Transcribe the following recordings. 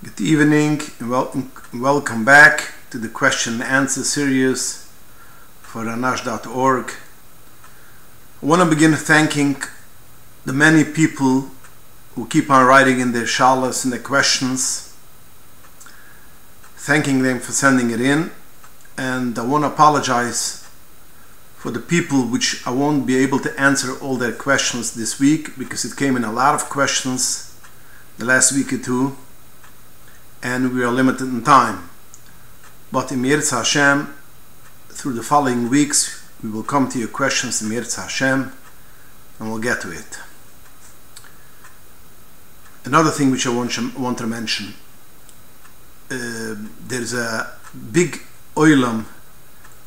Good evening and welcome, welcome back to the question and answer series for Anash.org. I want to begin thanking the many people who keep on writing in their shalas and their questions, thanking them for sending it in, and I want to apologize for the people which I won't be able to answer all their questions this week because it came in a lot of questions the last week or two and we are limited in time. But in Mirz Hashem, through the following weeks, we will come to your questions in Mirz Hashem and we'll get to it. Another thing which I want, want to mention uh, there's a big oilam.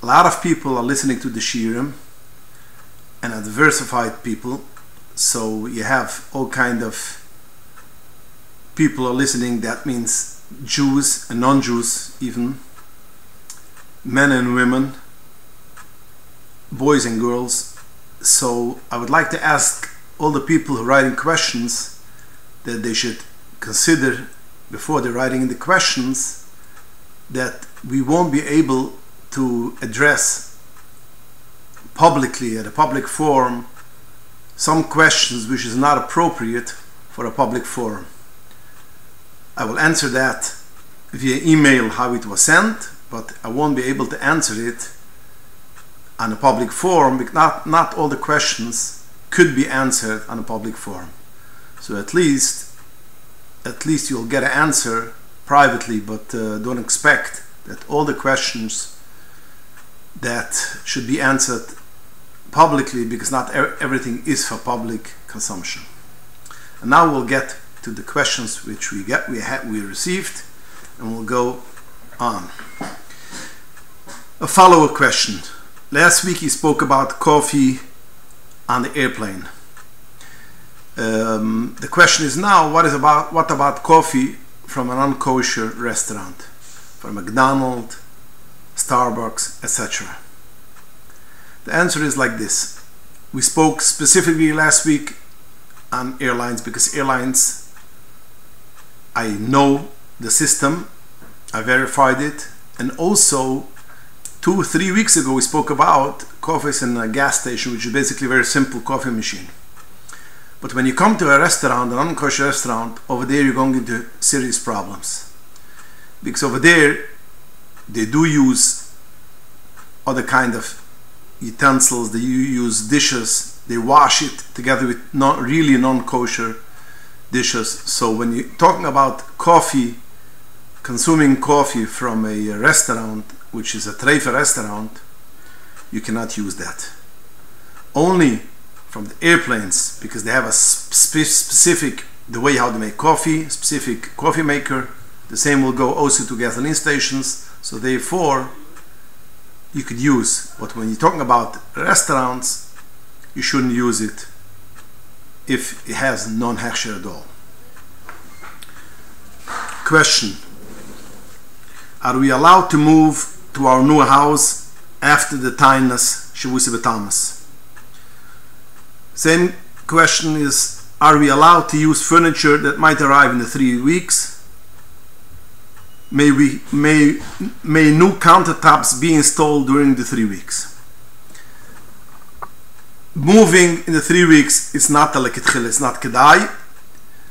A lot of people are listening to the Shirim and are diversified people. So you have all kind of people are listening. That means Jews and non-Jews, even men and women, boys and girls. So I would like to ask all the people who are writing questions that they should consider before they're writing the questions that we won't be able to address publicly at a public forum some questions which is not appropriate for a public forum. I will answer that via email how it was sent, but I won't be able to answer it on a public forum because not, not all the questions could be answered on a public forum. So at least at least you'll get an answer privately, but uh, don't expect that all the questions that should be answered publicly because not er everything is for public consumption. And now we'll get to the questions which we get we had we received and we'll go on. A follow-up question. Last week he spoke about coffee on the airplane. Um, the question is now what is about what about coffee from an unkosher restaurant from McDonald's Starbucks etc the answer is like this we spoke specifically last week on airlines because airlines I know the system I verified it and also two three weeks ago we spoke about coffees in a gas station which is basically a very simple coffee machine but when you come to a restaurant, an unkosher restaurant, over there you're going into serious problems. Because over there, they do use other kind of utensils, they use dishes, they wash it together with not really non-kosher dishes. So when you're talking about coffee, consuming coffee from a restaurant, which is a treifa restaurant, you cannot use that. Only from the airplanes because they have a spe specific the way how to make coffee specific coffee maker the same will go also to gasoline stations so therefore you could use but when you're talking about restaurants you shouldn't use it if it has non-hechsher at all question are we allowed to move to our new house after the timeless Shavuos B'Tamas? Same question is, are we allowed to use furniture that might arrive in the three weeks? May, we, may, may new countertops be installed during the three weeks? Moving in the three weeks is not a lekitchil, it's not kedai.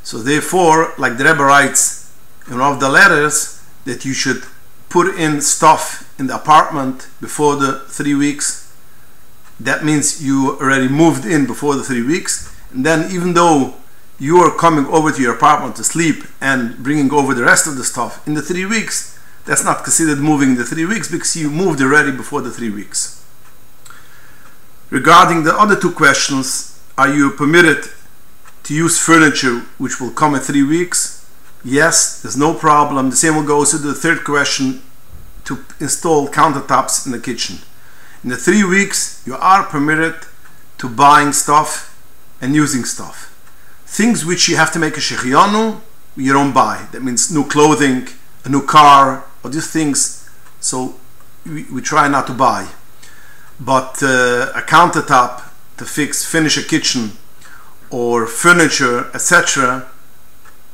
So therefore, like the Rebbe writes in one of the letters, that you should put in stuff in the apartment before the three weeks. That means you already moved in before the three weeks. And then even though you are coming over to your apartment to sleep and bringing over the rest of the stuff in the three weeks that's not considered moving in the three weeks because you moved already before the three weeks regarding the other two questions are you permitted to use furniture which will come in three weeks? Yes there's no problem. The same will go to the third question to install countertops in the kitchen. In the three weeks you are permitted to buying stuff and using stuff. Things which you have to make a shehecheyanu you don't buy. That means new clothing a new car or these things. So we, we try not to buy but uh, a countertop to fix finish a kitchen or furniture etc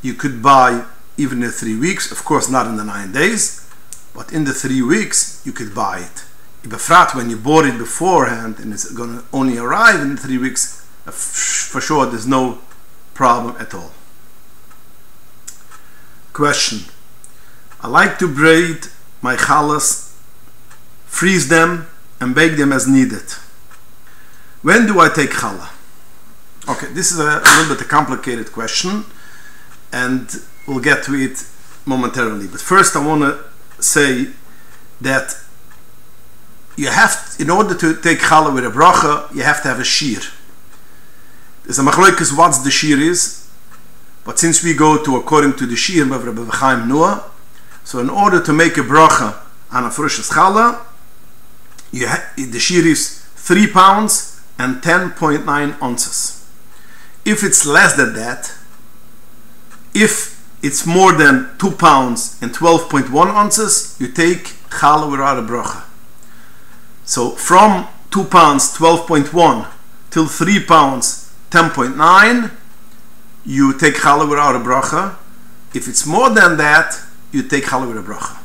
you could buy even in three weeks. Of course, not in the nine days, but in the three weeks, you could buy it. Befrat, when you bought it beforehand and it's to only arrive in three weeks, uh, for sure there's no problem at all. Question I like to braid my challahs, freeze them, and bake them as needed. When do I take challah? Okay, this is a, a little bit a complicated question, and we'll get to it momentarily. But first, I want to say that you have, in order to take challah with a bracha, you have to have a shir. There's a machloikas what the shir is, but since we go to according to the shir of Rabbi Chaim Na'eh, so in order to make a bracha on a frushes challah, you the shir is three pounds and 10.9 ounces if it's less than that, if it's more than 2 pounds and 12.1 ounces, you take challah without. So from 2 pounds 12.1 till 3 pounds 10.9, you take challah without. If it's more than that, you take challah with a bracha.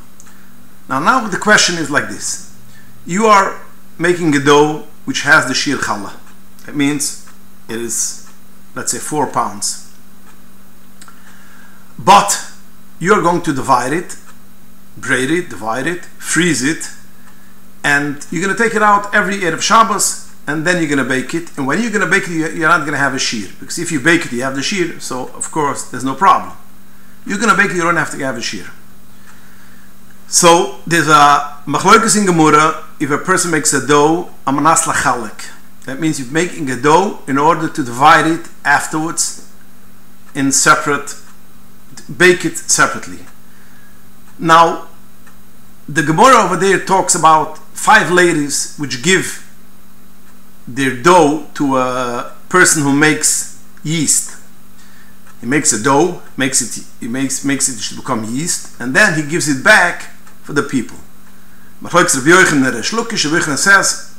Now, now the question is like this: You are making a dough which has the shir challah. It means it is let's say four pounds. But you're going to divide it, braid it, divide it, freeze it, and you're going to take it out every Erev Shabbos, and then you're going to bake it. And when you're going to bake it, you're not going to have a shear. Because if you bake it, you have the shear, so of course there's no problem. You're going to bake it, you don't have to have a shear. So there's a machloikas in Gemara, if a person makes a dough, a manas lachalek. That means you're making a dough in order to divide it afterwards in separate, bake it separately. Now, the Gemara over there talks about five ladies which give their dough to a person who makes yeast. He makes a dough, makes it, he makes makes it to become yeast, and then he gives it back for the people. Says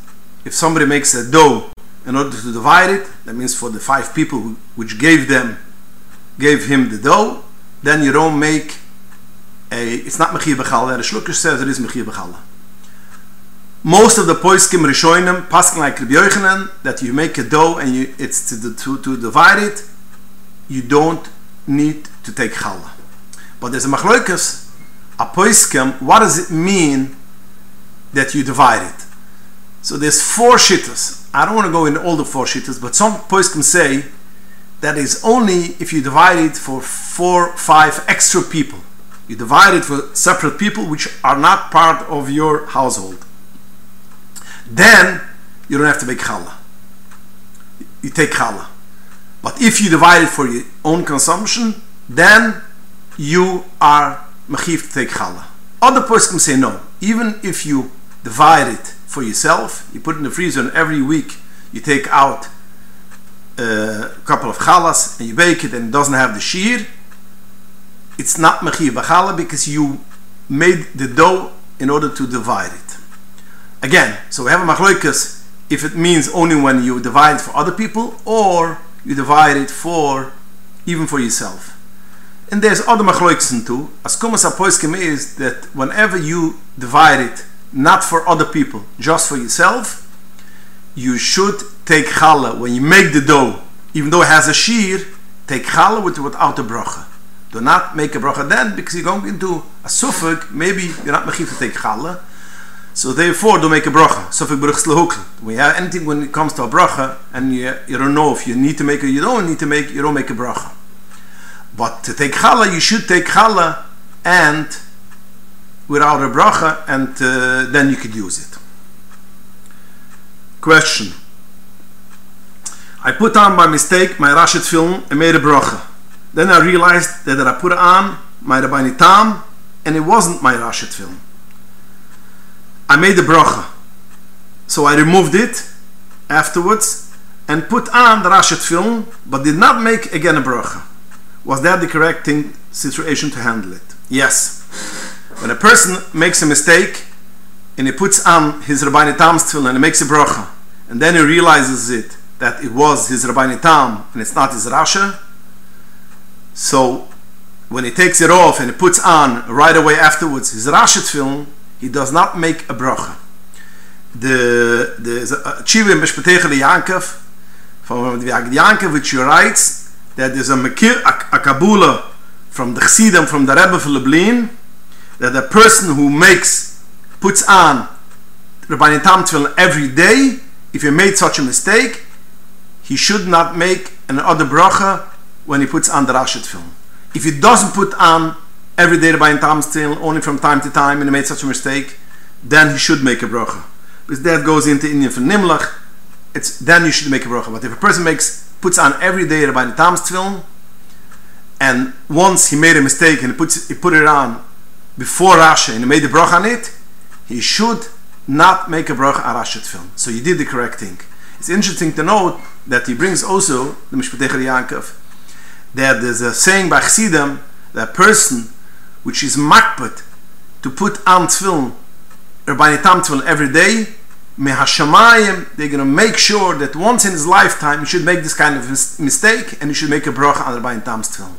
if somebody makes a dough in order to divide it, that means for the five people who, which gave them, gave him the dough, then you don't make a, it's not mechir b'chala, the Shlukish says it is mechir b'chala. Most of the poiskim rishonim, paskin like Rabbi Yochanan, that you make a dough and you, it's to, to, to divide it, you don't need to take challah. But there's a machloikas, a poiskim, what does it mean that you divide it? So there's four shittas. I don't want to go into all the four shittas, but some can say that is only if you divide it for four, five extra people. You divide it for separate people which are not part of your household. Then you don't have to make challah. You take challah. But if you divide it for your own consumption, then you are mechiv to take challah. Other can say no. Even if you divide it for yourself. You put in the freezer, and every week you take out uh, a couple of chalas and you bake it, and it doesn't have the shear. It's not mechir b'chala because you made the dough in order to divide it. Again, so we have a machloikas if it means only when you divide it for other people or you divide it for even for yourself. And there's other machloiksen too. As kumas apoiskim is that whenever you divide it not for other people, just for yourself, you should take challah when you make the dough, even though it has a shear, take challah with without a bracha. Do not make a bracha then because you're going into a suffolk, maybe you're not mechiv to take challah. So therefore, don't make a bracha. Suffolk bruch slehukl. When you have anything when it comes to a bracha, and you, you don't know if you need to make it, you don't need to make, you don't make a bracha. But to take challah, you should take challah and without a bracha and uh, then you could use it. Question. I put on by mistake my Rashid film and made a bracha. Then I realized that I put on my Rabbeinu Tam and it wasn't my Rashid film. I made a bracha. So I removed it afterwards and put on the Rashid film but did not make again a bracha. Was that the correct thing, situation to handle it? Yes. When a person makes a mistake and he puts on his Rabbeinu Tam tefillin and he makes a bracha, and then he realizes it that it was his Rabbeinu Tam and it's not his Rasha, so when he takes it off and he puts on right away afterwards his rashet film, he does not make a bracha. The the uh, Chivim Beshpetegel Yankov from the Yankov which he writes that there's a Mekir a, a from the Chassidim from the Rebbe of Lublin that a person who makes puts on Rabbi Tam Tefillin every day if he made such a mistake he should not make an other bracha when he puts on the Rashet film. If he doesn't put on every day by Tam still only from time to time and he made such a mistake, then he should make a bracha. Because that goes into Indian for Nimlach, it's then you should make a bracha. But if a person makes puts on every day by Tam film, and once he made a mistake and he puts he put it on before Rasha and he made the bracha on it, he should not make a bracha on Rashat film. So you did the correct thing. It's interesting to note that he brings also the Mishpatecher Yankov that there's a saying by Chassidim that person which is makpet to put on tefillin or tam tefillin every day mehashamayim they're going to make sure that once in his lifetime he should make this kind of mistake and he should make a bracha on by tam tefillin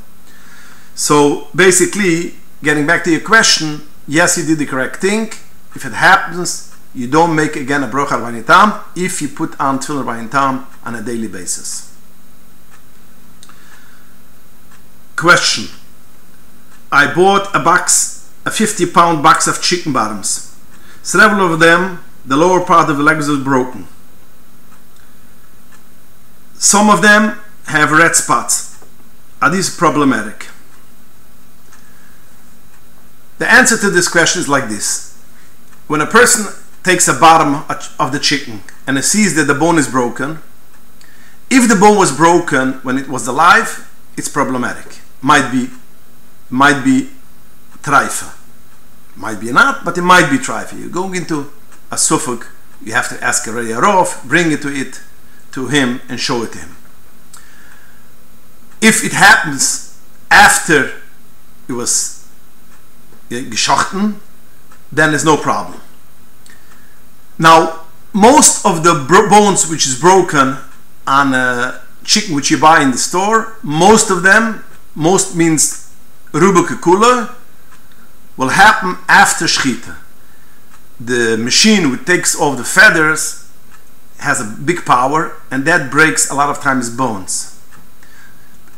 so basically getting back to your question yes you did the correct thing if it happens you don't make again a bracha by tam if you put on tefillin by tam on a daily basis Question. I bought a box, a 50 pound box of chicken bottoms. Several of them, the lower part of the legs is broken. Some of them have red spots. Are these problematic? The answer to this question is like this. When a person takes a bottom of the chicken and sees that the bone is broken, if the bone was broken when it was alive, it's problematic might be might be traifa. Might be not, but it might be traifa. You're going into a suffolk, you have to ask a Rof, bring it to it to him and show it to him. If it happens after it was geschochten, then there's no problem. Now, most of the bones which is broken on a chicken which you buy in the store, most of them most means Rubike Kula, will happen after Shchita. The machine which takes off the feathers has a big power and that breaks a lot of times bones.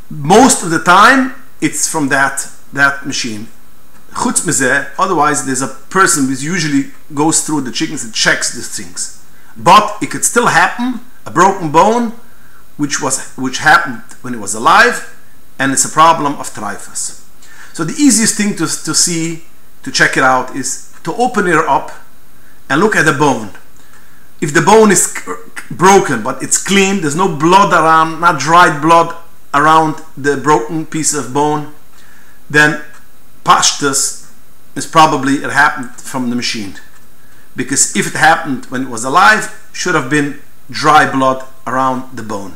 Most of the time it's from that that machine. Otherwise there's a person who usually goes through the chickens and checks these things. But it could still happen, a broken bone, which was which happened when it was alive, and it's a problem of trifas. So the easiest thing to, to see, to check it out, is to open it up and look at the bone. If the bone is broken but it's clean, there's no blood around, not dried blood around the broken piece of bone, then pashtus is probably it happened from the machine. Because if it happened when it was alive, should have been dry blood around the bone.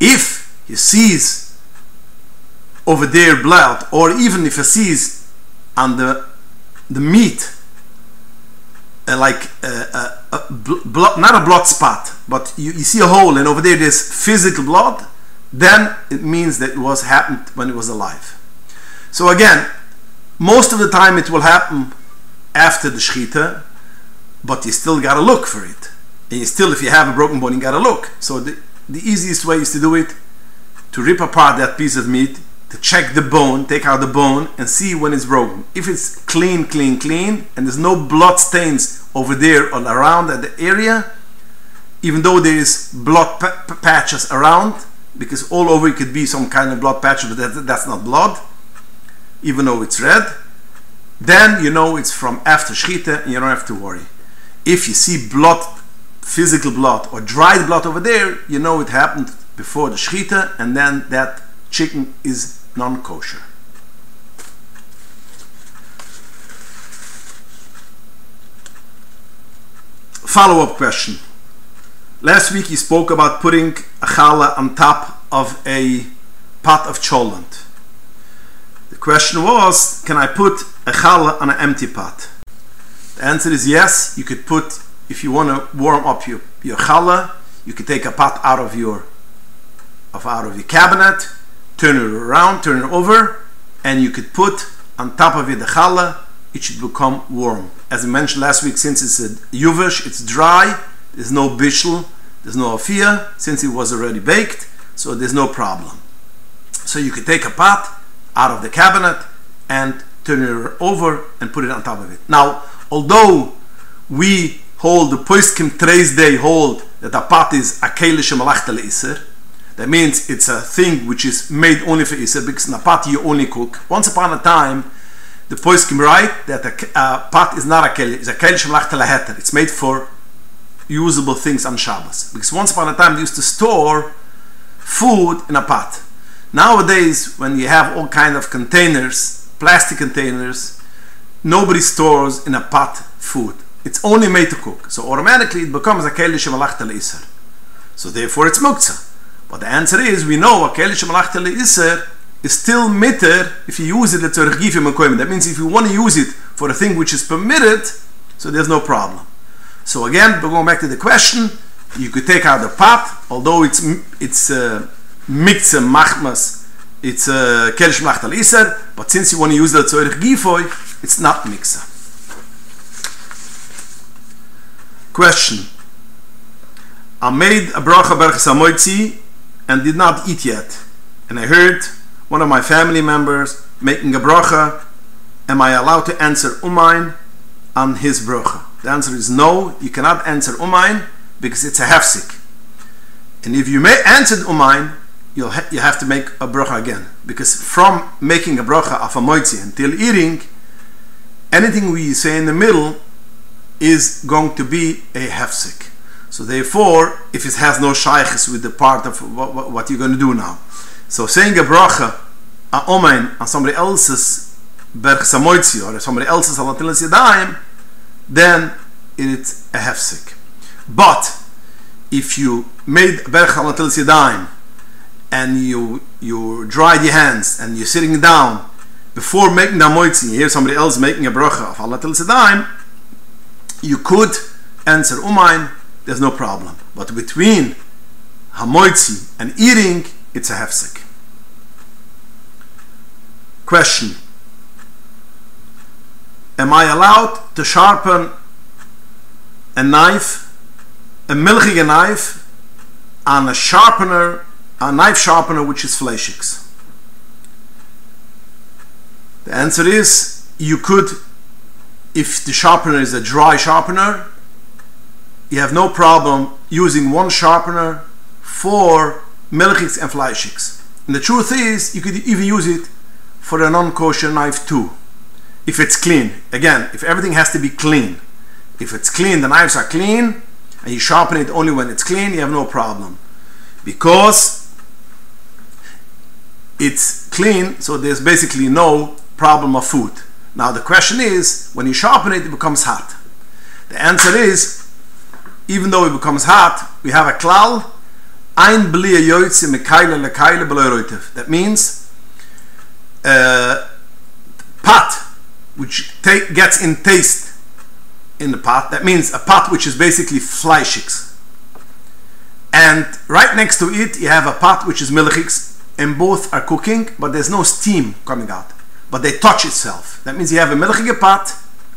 If he sees over there blood, or even if he sees on the the meat uh, like uh, uh, not a blood spot, but you, you see a hole, and over there there's physical blood, then it means that it was happened when it was alive. So again, most of the time it will happen after the shchita, but you still gotta look for it. And you still, if you have a broken bone, you gotta look. So the, the easiest way is to do it to rip apart that piece of meat, to check the bone, take out the bone, and see when it's broken. If it's clean, clean, clean, and there's no blood stains over there or around at the area, even though there is blood patches around, because all over it could be some kind of blood patch, but that, that's not blood, even though it's red, then you know it's from after shchita and you don't have to worry. If you see blood, physical blood, or dried blood over there, you know it happened before the shchita, and then that chicken is non-kosher. Follow-up question. Last week you spoke about putting a challah on top of a pot of cholent. The question was, can I put a challah on an empty pot? The answer is yes. You could put, if you want to warm up your, your challah, you could take a pot out of your of out of your cabinet turn it around, turn it over, and you could put on top of it the challah, it should become warm. As I mentioned last week, since it's a yuvish, it's dry, there's no bishul, there's no afia, since it was already baked, so there's no problem. So you could take a pot out of the cabinet and turn it over and put it on top of it. Now, although we hold the poiskim today's day hold that a pot is a kelish iser, that means it's a thing which is made only for iser because in a pot you only cook. Once upon a time, the poiskim write that a, a pot is not a keli, it's a kelish. It's made for usable things on Shabbos. Because once upon a time they used to store food in a pot. Nowadays, when you have all kind of containers, plastic containers, nobody stores in a pot food. It's only made to cook. So automatically it becomes a keli shemalachta iser. So therefore it's muktzah. But the answer is, we know a keli shemalachta iser is still mitter if you use it at That means if you want to use it for a thing which is permitted, so there's no problem. So again, going back to the question. You could take out the pot, although it's it's uh, mikze machmas, it's uh, kerish machtal iser, but since you want to use the tzorich gifoy, it's not mikze. Question. I made a bracha amoitzi and did not eat yet. And I heard one of my family members making a bracha. Am I allowed to answer umain on his bracha? The answer is no, you cannot answer umain because it's a hefsik. And if you may answer umain, you'll ha- you have to make a bracha again. Because from making a bracha of a moitzi until eating, anything we say in the middle is going to be a hefsek. So therefore, if it has no shaykhs with the part of what, what, what, you're going to do now. So saying a bracha, a omain, on somebody else's berch samoitzi, or somebody else's alatilas yadayim, then it's a hefsek. But if you made bercha until yadayim and you you dried your hands and you're sitting down before making the moitzi, you hear somebody else making a bracha of Allah yadayim, you could answer umain. There's no problem. But between hamoitzi and eating, it's a hefsek. Question am I allowed to sharpen a knife, a milchige knife, on a sharpener, a knife sharpener which is fleshix? The answer is you could, if the sharpener is a dry sharpener, you have no problem using one sharpener for milchiks and fleischiks. And the truth is, you could even use it for a non-kosher knife too if it's clean. Again, if everything has to be clean. If it's clean, the knives are clean, and you sharpen it only when it's clean, you have no problem. Because it's clean, so there's basically no problem of food. Now the question is, when you sharpen it, it becomes hot. The answer is, even though it becomes hot, we have a klal, ein blia yoitze mekayle lekayle That means, uh, pot which gets in taste in the pot. That means a pot which is basically fleischiks. And right next to it, you have a pot which is milchiks, and both are cooking, but there's no steam coming out. But they touch itself. That means you have a milchige pot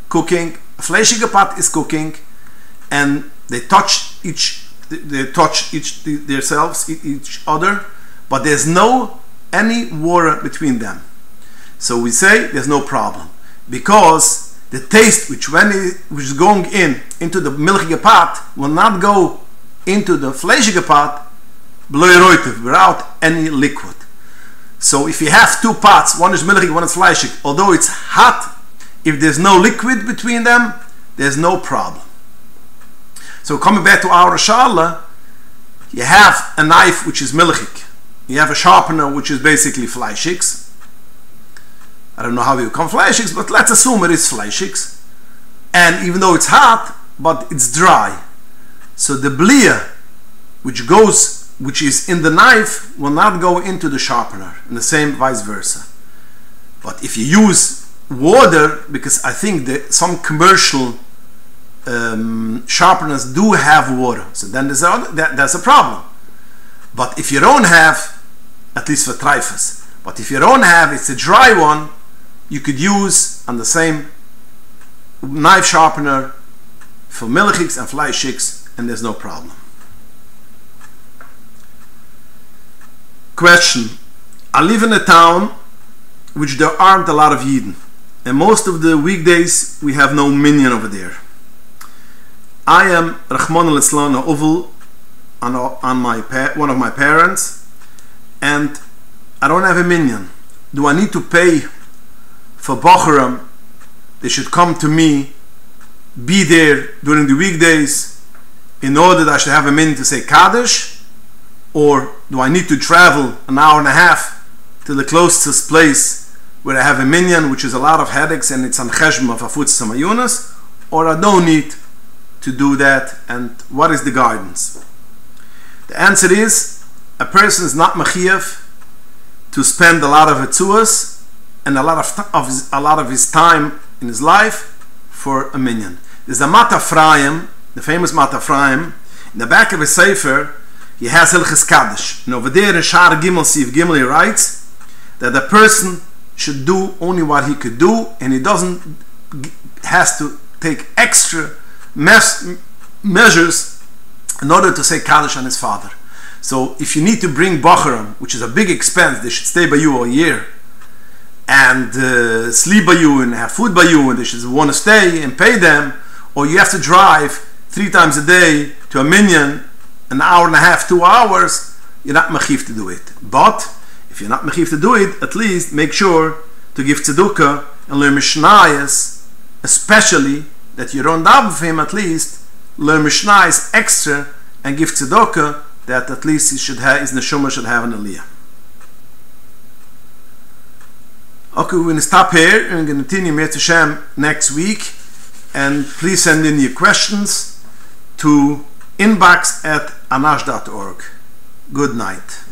cooking, a fleischige pot is cooking, and they touch each, they touch each themselves, each other, but there's no any water between them. So we say there's no problem because the taste which when it, which is going in into the milchige pot will not go into the fleischige pot without any liquid. So if you have two pots, one is milchig, one is fleischig, although it's hot, if there's no liquid between them, there's no problem. So coming back to our shala, you have a knife which is milchig, you have a sharpener which is basically fleischigs, I don't know how you come fleischigs, but let's assume it is fleischigs. And even though it's hot, but it's dry. So the blia, which goes, which is in the knife, will not go into the sharpener, and the same vice versa. But if you use water, because I think that some commercial um, sharpeners do have water, so then there's a, that, that's a problem. But if you don't have at least for trifas. But if you don't have, it's a dry one, you could use on the same knife sharpener for milchiks and fleischiks, and there's no problem. Question. I live in a town which there aren't a lot of Yidden. And most of the weekdays we have no minyan over there. I am Rahman al-Islam Uvel on, on my one of my parents and I don't have a minyan. Do I need to pay for Bocharam? They should come to me, be there during the weekdays in order that I should have a minyan to say Kaddish? Or do I need to travel an hour and a half to the closest place where I have a minyan, which is a lot of headaches and it's on cheshm of a afut samayunas, or I don't need to do that, and what is the guidance? The answer is a person is not machiyav to spend a lot of etzuas and a lot of, of a lot of his time in his life for a minyan. There's a Mateh Efraim, the famous Mateh Efraim, in the back of his sefer, he has Hilchis Kaddish. And over there in Shar Gimel Siv Gimel he writes that the person should do only what he could do and he doesn't has to take extra mes- measures in order to say Kaddish on his father. So if you need to bring Bacharam, which is a big expense, they should stay by you all year and uh, sleep by you and have food by you and they should want to stay and pay them, or you have to drive three times a day to a minyan, an hour and a half, two hours, you're not mechiv to do it. But if you're not mechiv to do it, at least make sure to give tzedukah and learn mishnayas, especially that you don't daven for him at least, learn Mishnah extra and give tzedakah that at least he should have, his neshama should have an aliyah. Okay, we're going to stop here and going to continue Mir Hashem next week. And please send in your questions to inbox at anash.org. Good night.